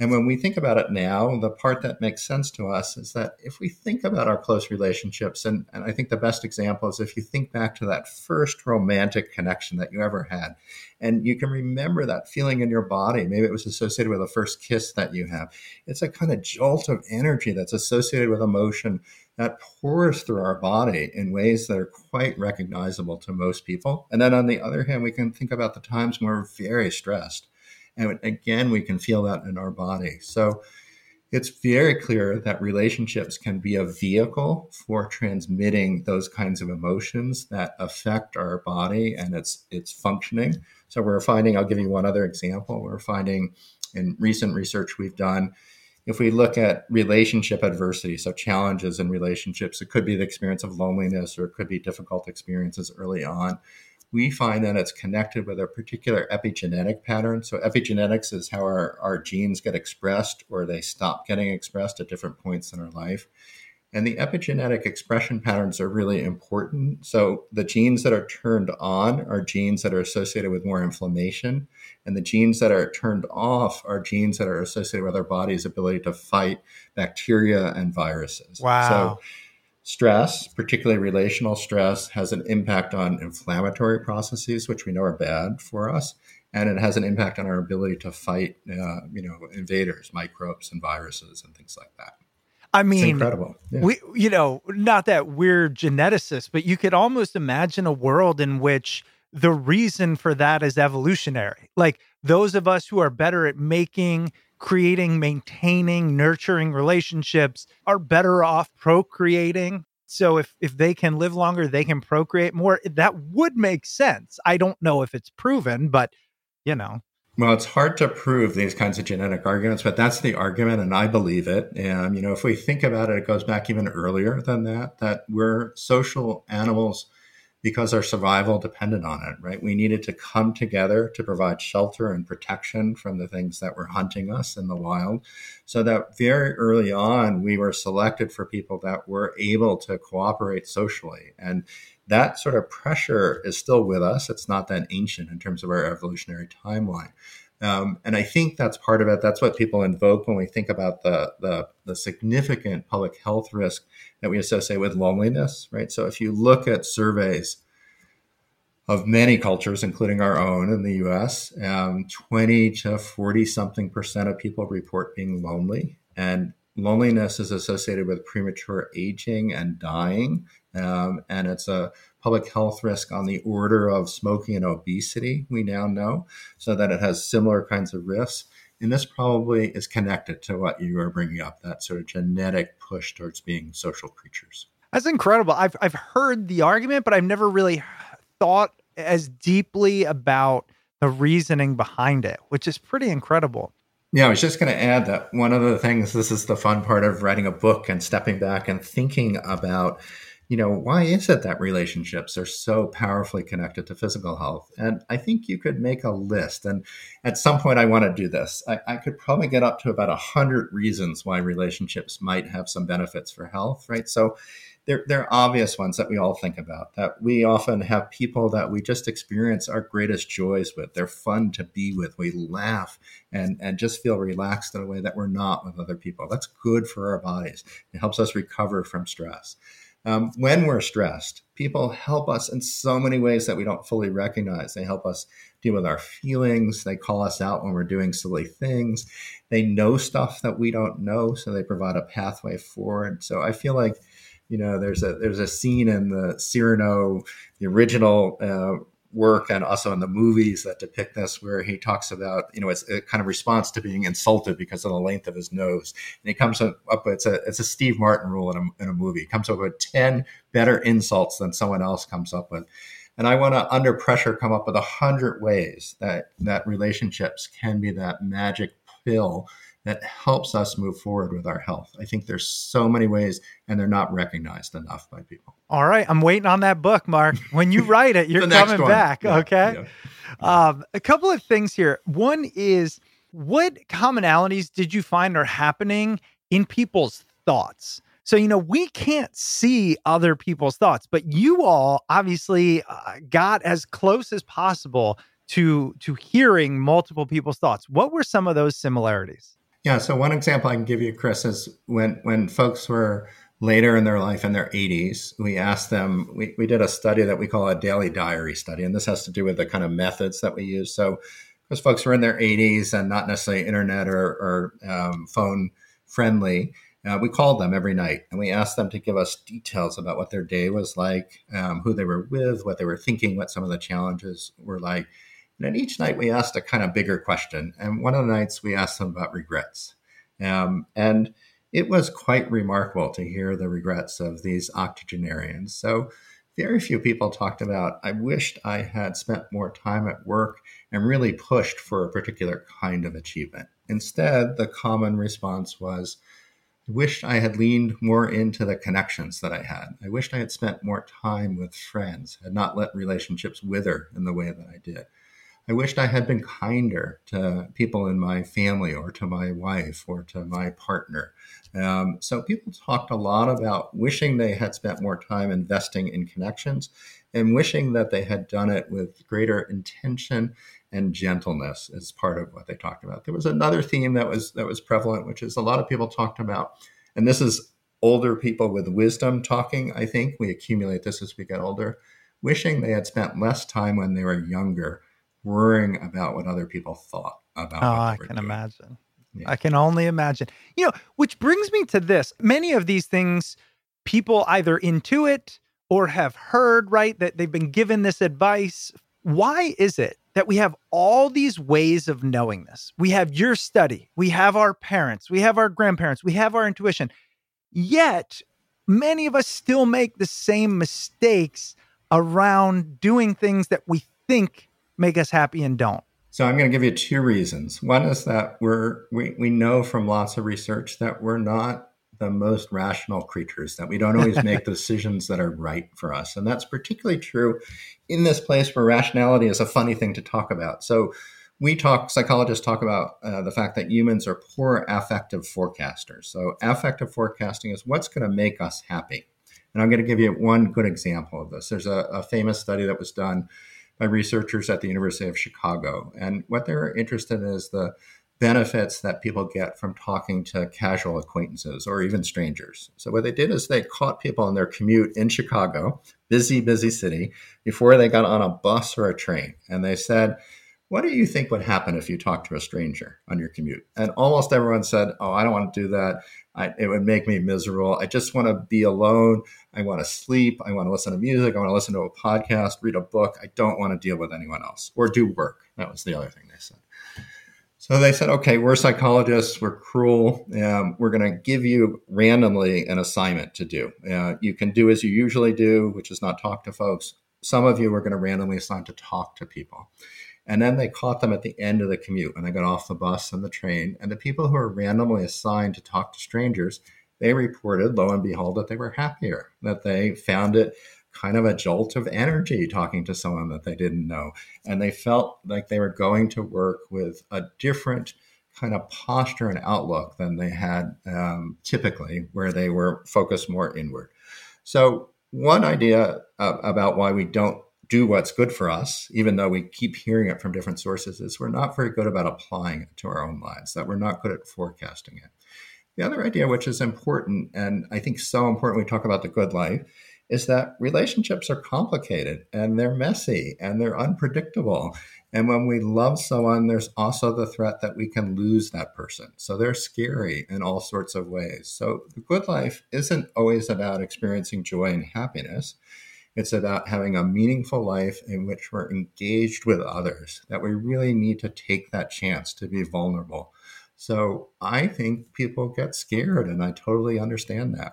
And when we think about it now, the part that makes sense to us is that if we think about our close relationships, and, and I think the best example is if you think back to that first romantic connection that you ever had, and you can remember that feeling in your body. Maybe it was associated with the first kiss that you have. It's a kind of jolt of energy that's associated with emotion that pours through our body in ways that are quite recognizable to most people. And then on the other hand, we can think about the times when we're very stressed and again, we can feel that in our body. So it's very clear that relationships can be a vehicle for transmitting those kinds of emotions that affect our body and its its functioning. So we're finding, I'll give you one other example. We're finding in recent research we've done, if we look at relationship adversity, so challenges in relationships, it could be the experience of loneliness or it could be difficult experiences early on we find that it's connected with a particular epigenetic pattern. So, epigenetics is how our, our genes get expressed or they stop getting expressed at different points in our life. And the epigenetic expression patterns are really important. So, the genes that are turned on are genes that are associated with more inflammation. And the genes that are turned off are genes that are associated with our body's ability to fight bacteria and viruses. Wow. So, Stress, particularly relational stress, has an impact on inflammatory processes, which we know are bad for us, and it has an impact on our ability to fight, uh, you know, invaders, microbes, and viruses, and things like that. I mean, it's incredible. Yeah. We, you know, not that we're geneticists, but you could almost imagine a world in which the reason for that is evolutionary. Like those of us who are better at making creating, maintaining, nurturing relationships are better off procreating. So if if they can live longer, they can procreate more. That would make sense. I don't know if it's proven, but you know. Well, it's hard to prove these kinds of genetic arguments, but that's the argument, and I believe it. And you know, if we think about it, it goes back even earlier than that. That we're social animals because our survival depended on it, right? We needed to come together to provide shelter and protection from the things that were hunting us in the wild. So that very early on, we were selected for people that were able to cooperate socially. And that sort of pressure is still with us. It's not that ancient in terms of our evolutionary timeline. Um, and I think that's part of it. That's what people invoke when we think about the, the, the significant public health risk that we associate with loneliness, right? So if you look at surveys of many cultures, including our own in the US, um, 20 to 40 something percent of people report being lonely. And loneliness is associated with premature aging and dying. Um, and it's a public health risk on the order of smoking and obesity, we now know, so that it has similar kinds of risks. And this probably is connected to what you are bringing up that sort of genetic push towards being social creatures. That's incredible. I've, I've heard the argument, but I've never really thought as deeply about the reasoning behind it, which is pretty incredible. Yeah, I was just going to add that one of the things, this is the fun part of writing a book and stepping back and thinking about you know, why is it that relationships are so powerfully connected to physical health? And I think you could make a list. And at some point, I want to do this. I, I could probably get up to about a hundred reasons why relationships might have some benefits for health, right? So they're, they're obvious ones that we all think about that we often have people that we just experience our greatest joys with. They're fun to be with. We laugh and, and just feel relaxed in a way that we're not with other people. That's good for our bodies. It helps us recover from stress. Um, when we're stressed, people help us in so many ways that we don't fully recognize. They help us deal with our feelings. They call us out when we're doing silly things. They know stuff that we don't know, so they provide a pathway forward. So I feel like, you know, there's a there's a scene in the Cyrano, the original uh, work and also in the movies that depict this where he talks about you know it's a kind of response to being insulted because of the length of his nose. And he comes up it's a it's a steve martin rule in a, in a movie. He comes up with 10 better insults than someone else comes up with. And i want to under pressure come up with a hundred ways that that relationships can be that magic pill that helps us move forward with our health. I think there's so many ways and they're not recognized enough by people. All right. I'm waiting on that book, Marc. When you write it, you're coming back. Yeah, okay. Yeah. Um, a couple of things here. One is what commonalities did you find are happening in people's thoughts? So, you know, we can't see other people's thoughts, but you all obviously uh, got as close as possible to to hearing multiple people's thoughts. What were some of those similarities? Yeah. So one example I can give you, Chris, is when when folks were later in their life in their 80s, we asked them. We, we did a study that we call a daily diary study, and this has to do with the kind of methods that we use. So because folks were in their 80s and not necessarily internet or, or um, phone friendly. Uh, we called them every night and we asked them to give us details about what their day was like, um, who they were with, what they were thinking, what some of the challenges were like. And then each night we asked a kind of bigger question. And one of the nights we asked them about regrets. Um, and it was quite remarkable to hear the regrets of these octogenarians. So very few people talked about, I wished I had spent more time at work and really pushed for a particular kind of achievement. Instead, the common response was, I wished I had leaned more into the connections that I had. I wished I had spent more time with friends, had not let relationships wither in the way that I did. I wished I had been kinder to people in my family or to my wife or to my partner. Um, so people talked a lot about wishing they had spent more time investing in connections and wishing that they had done it with greater intention and gentleness as part of what they talked about. There was another theme that was that was prevalent, which is a lot of people talked about, and this is older people with wisdom talking. I think we accumulate this as we get older, wishing they had spent less time when they were younger, worrying about what other people thought about. Oh, I can doing. imagine. Yeah. I can only imagine. You know, which brings me to this. Many of these things people either intuit or have heard, right? That they've been given this advice. Why is it that we have all these ways of knowing this? We have your study, we have our parents, we have our grandparents, we have our intuition. Yet, many of us still make the same mistakes around doing things that we think make us happy and don't. So I'm going to give you two reasons. One is that we're we, we know from lots of research that we're not the most rational creatures, that we don't always make decisions that are right for us. And that's particularly true in this place where rationality is a funny thing to talk about. So we talk, psychologists talk about uh, the fact that humans are poor affective forecasters. So affective forecasting is what's going to make us happy. And I'm going to give you one good example of this. There's a, a famous study that was done by researchers at the University of Chicago. And what they're interested in is the benefits that people get from talking to casual acquaintances or even strangers. So what they did is they caught people on their commute in Chicago, busy, busy city, before they got on a bus or a train. And they said, what do you think would happen if you talked to a stranger on your commute? And almost everyone said, Oh, I don't want to do that. I, it would make me miserable. I just want to be alone. I want to sleep. I want to listen to music. I want to listen to a podcast, read a book. I don't want to deal with anyone else or do work. That was the other thing they said. So they said, okay, we're psychologists, we're cruel. Um, we're going to give you randomly an assignment to do. Uh, you can do as you usually do, which is not talk to folks. Some of you are going to randomly assign to talk to people. And then they caught them at the end of the commute when they got off the bus and the train. And the people who were randomly assigned to talk to strangers, they reported, lo and behold, that they were happier, that they found it kind of a jolt of energy talking to someone that they didn't know. And they felt like they were going to work with a different kind of posture and outlook than they had um, typically, where they were focused more inward. So, one idea uh, about why we don't do what's good for us, even though we keep hearing it from different sources, is we're not very good about applying it to our own lives, that we're not good at forecasting it. The other idea, which is important, and I think so important we talk about the good life, is that relationships are complicated and they're messy and they're unpredictable. And when we love someone, there's also the threat that we can lose that person. So they're scary in all sorts of ways. So the good life isn't always about experiencing joy and happiness. It's about having a meaningful life in which we're engaged with others, that we really need to take that chance to be vulnerable. So I think people get scared, and I totally understand that.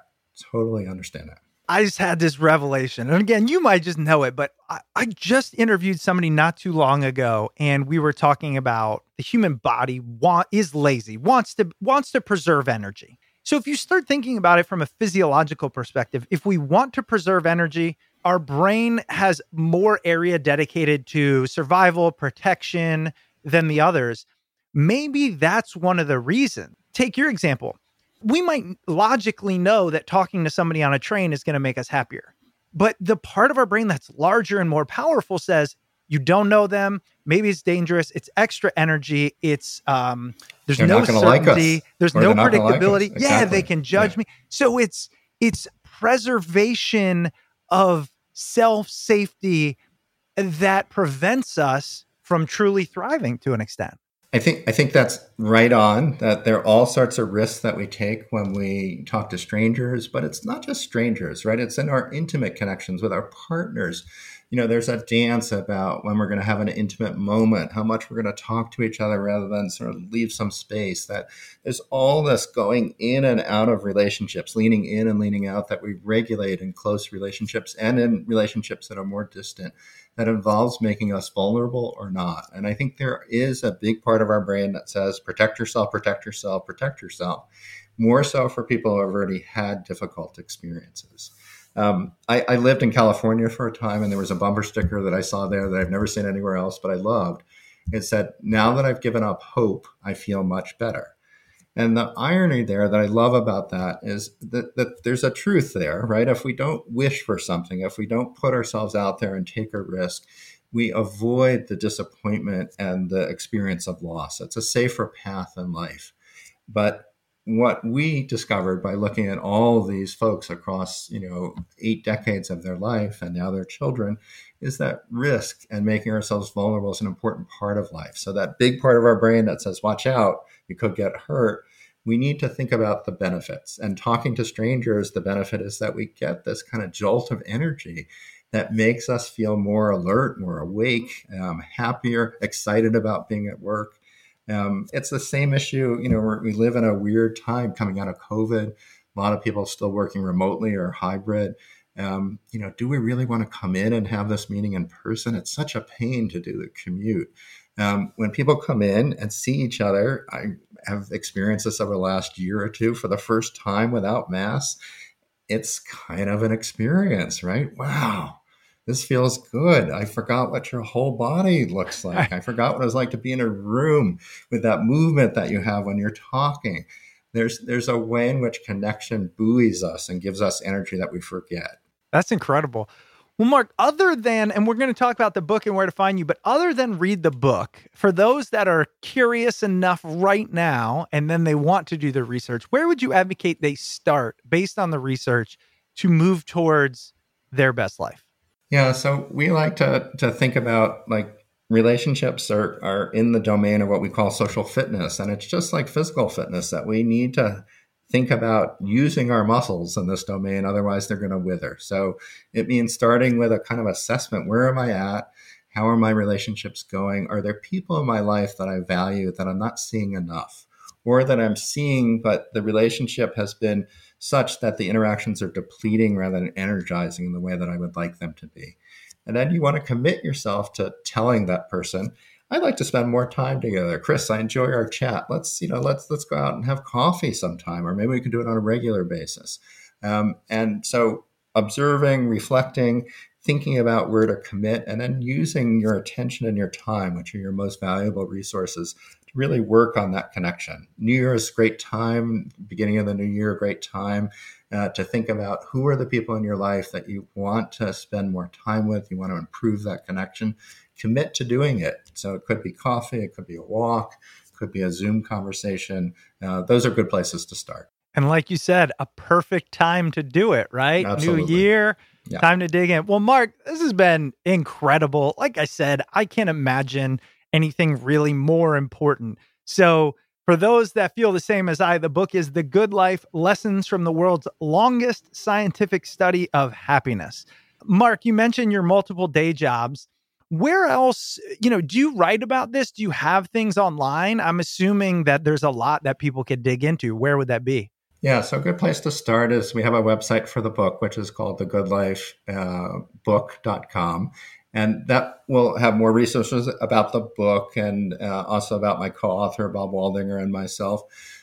Totally understand that. I just had this revelation. And again, you might just know it, but I, I, just interviewed somebody not too long ago, and we were talking about the human body is lazy, wants to wants to preserve energy. So if you start thinking about it from a physiological perspective, if we want to preserve energy, our brain has more area dedicated to survival, protection than the others. Maybe that's one of the reasons. Take your example we might logically know that talking to somebody on a train is going to make us happier. But the part of our brain that's larger and more powerful says, you don't know them. Maybe it's dangerous. It's extra energy. It's um, there's They're no gonna like certainty. there's no gonna like predictability. Yeah, they can judge Yeah. me. So it's it's preservation of self safety that prevents us from truly thriving to an extent. I think I think that's right on. That there are all sorts of risks that we take when we talk to strangers, but it's not just strangers, right? It's in our intimate connections with our partners. You know, there's a dance about when we're going to have an intimate moment, how much we're going to talk to each other rather than sort of leave some space. That there's all this going in and out of relationships, leaning in and leaning out that we regulate in close relationships and in relationships that are more distant that involves making us vulnerable or not. And I think there is a big part of our brain that says protect yourself, protect yourself, protect yourself, more so for people who have already had difficult experiences. Um, I, I lived in California for a time, and there was a bumper sticker that I saw there that I've never seen anywhere else, but I loved. It said, Now that I've given up hope, I feel much better. And the irony there that I love about that is that, that there's a truth there, right? If we don't wish for something, if we don't put ourselves out there and take a risk, we avoid the disappointment and the experience of loss. It's a safer path in life. But what we discovered by looking at all these folks across, you know, eight decades of their life and now their children is that risk and making ourselves vulnerable is an important part of life. So that big part of our brain that says, watch out, you could get hurt. We need to think about the benefits. And talking to strangers, the benefit is that we get this kind of jolt of energy that makes us feel more alert, more awake, um, happier, excited about being at work. Um, it's the same issue. You know, we live in a weird time coming out of COVID. A lot of people still working remotely or hybrid. Um, you know, do we really want to come in and have this meeting in person? It's such a pain to do the commute. Um, when people come in and see each other, I have experienced this over the last year or two for the first time without masks. It's kind of an experience, right? Wow, this feels good. I forgot what your whole body looks like. I forgot what it was like to be in a room with that movement that you have when you're talking. There's there's a way in which connection buoys us and gives us energy that we forget. That's incredible. Well, Marc, other than, and we're going to talk about the book and where to find you, but other than read the book, for those that are curious enough right now and then they want to do the research, where would you advocate they start based on the research to move towards their best life? Yeah, so we like to to think about like relationships are are in the domain of what we call social fitness, and it's just like physical fitness that we need to think about using our muscles in this domain otherwise they're going to wither. So it means starting with a kind of assessment where am i at? How are my relationships going? Are there people in my life that i value that i'm not seeing enough or that i'm seeing but the relationship has been such that the interactions are depleting rather than energizing in the way that i would like them to be and then you want to commit yourself to telling that person I'd like to spend more time together. Chris, I enjoy our chat. Let's, you know, let's let's go out and have coffee sometime, or maybe we can do it on a regular basis. Um, and so, observing, reflecting, thinking about where to commit, and then using your attention and your time, which are your most valuable resources, really work on that connection. New Year is a great time. Beginning of the new year, great time uh, to think about who are the people in your life that you want to spend more time with. You want to improve that connection commit to doing it. So it could be coffee, it could be a walk, it could be a Zoom conversation. Uh, those are good places to start. And like you said, a perfect time to do it, right? Absolutely. New year, Yeah. time to dig in. Well, Marc, this has been incredible. Like I said, I can't imagine anything really more important. So, for those that feel the same as I, the book is The Good Life Lessons from the World's Longest Scientific Study of Happiness. Marc, you mentioned your multiple day jobs. Where else, you know, do you write about this? Do you have things online? I'm assuming that there's a lot that people could dig into. Where would that be? Yeah, so a good place to start is we have a website for the book, which is called thegoodlifebook.com. Uh, And that will have more resources about the book and uh, also about my co author, Bob Waldinger, and myself.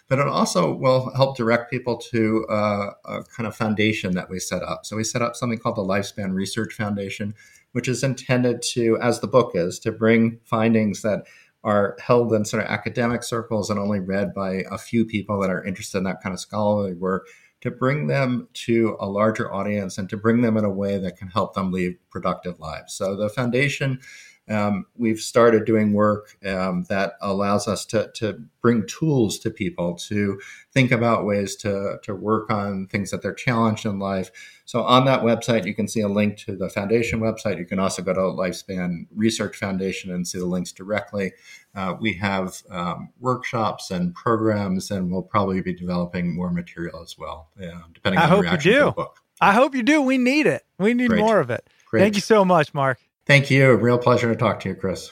But it also will help direct people to uh, a kind of foundation that we set up. So we set up something called the Lifespan Research Foundation, which is intended to, as the book is, to bring findings that are held in sort of academic circles and only read by a few people that are interested in that kind of scholarly work to bring them to a larger audience and to bring them in a way that can help them lead productive lives. So the foundation um, we've started doing work um, that allows us to, to bring tools to people to think about ways to, to work on things that they're challenged in life. So on that website, you can see a link to the foundation website. You can also go to Lifespan Research Foundation and see the links directly. Uh, we have um, workshops and programs, and we'll probably be developing more material as well, yeah, depending I on hope the you reaction to do. the book. I hope you do. We need it. We need Great. more of it. Great. Thank you so much, Marc. Thank you. Real pleasure to talk to you, Chris.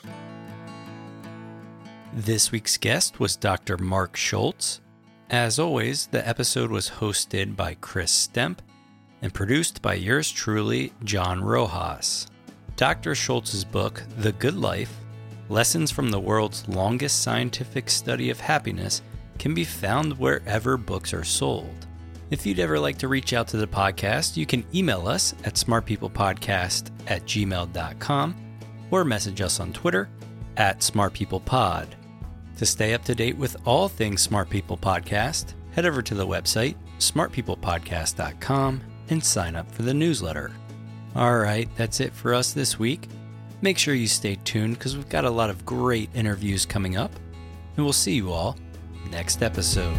This week's guest was Dr. Marc Schulz. As always, the episode was hosted by Chris Stemp and produced by yours truly, John Rojas. Dr. Schulz's book, The Good Life Lessons from the World's Longest Scientific Study of Happiness, can be found wherever books are sold. If you'd ever like to reach out to the podcast, you can email us at smartpeoplepodcast at gmail.com or message us on Twitter at smartpeoplepod. To stay up to date with all things Smart People Podcast, head over to the website smartpeoplepodcast.com and sign up for the newsletter. All right, that's it for us this week. Make sure you stay tuned because we've got a lot of great interviews coming up, and we'll see you all next episode.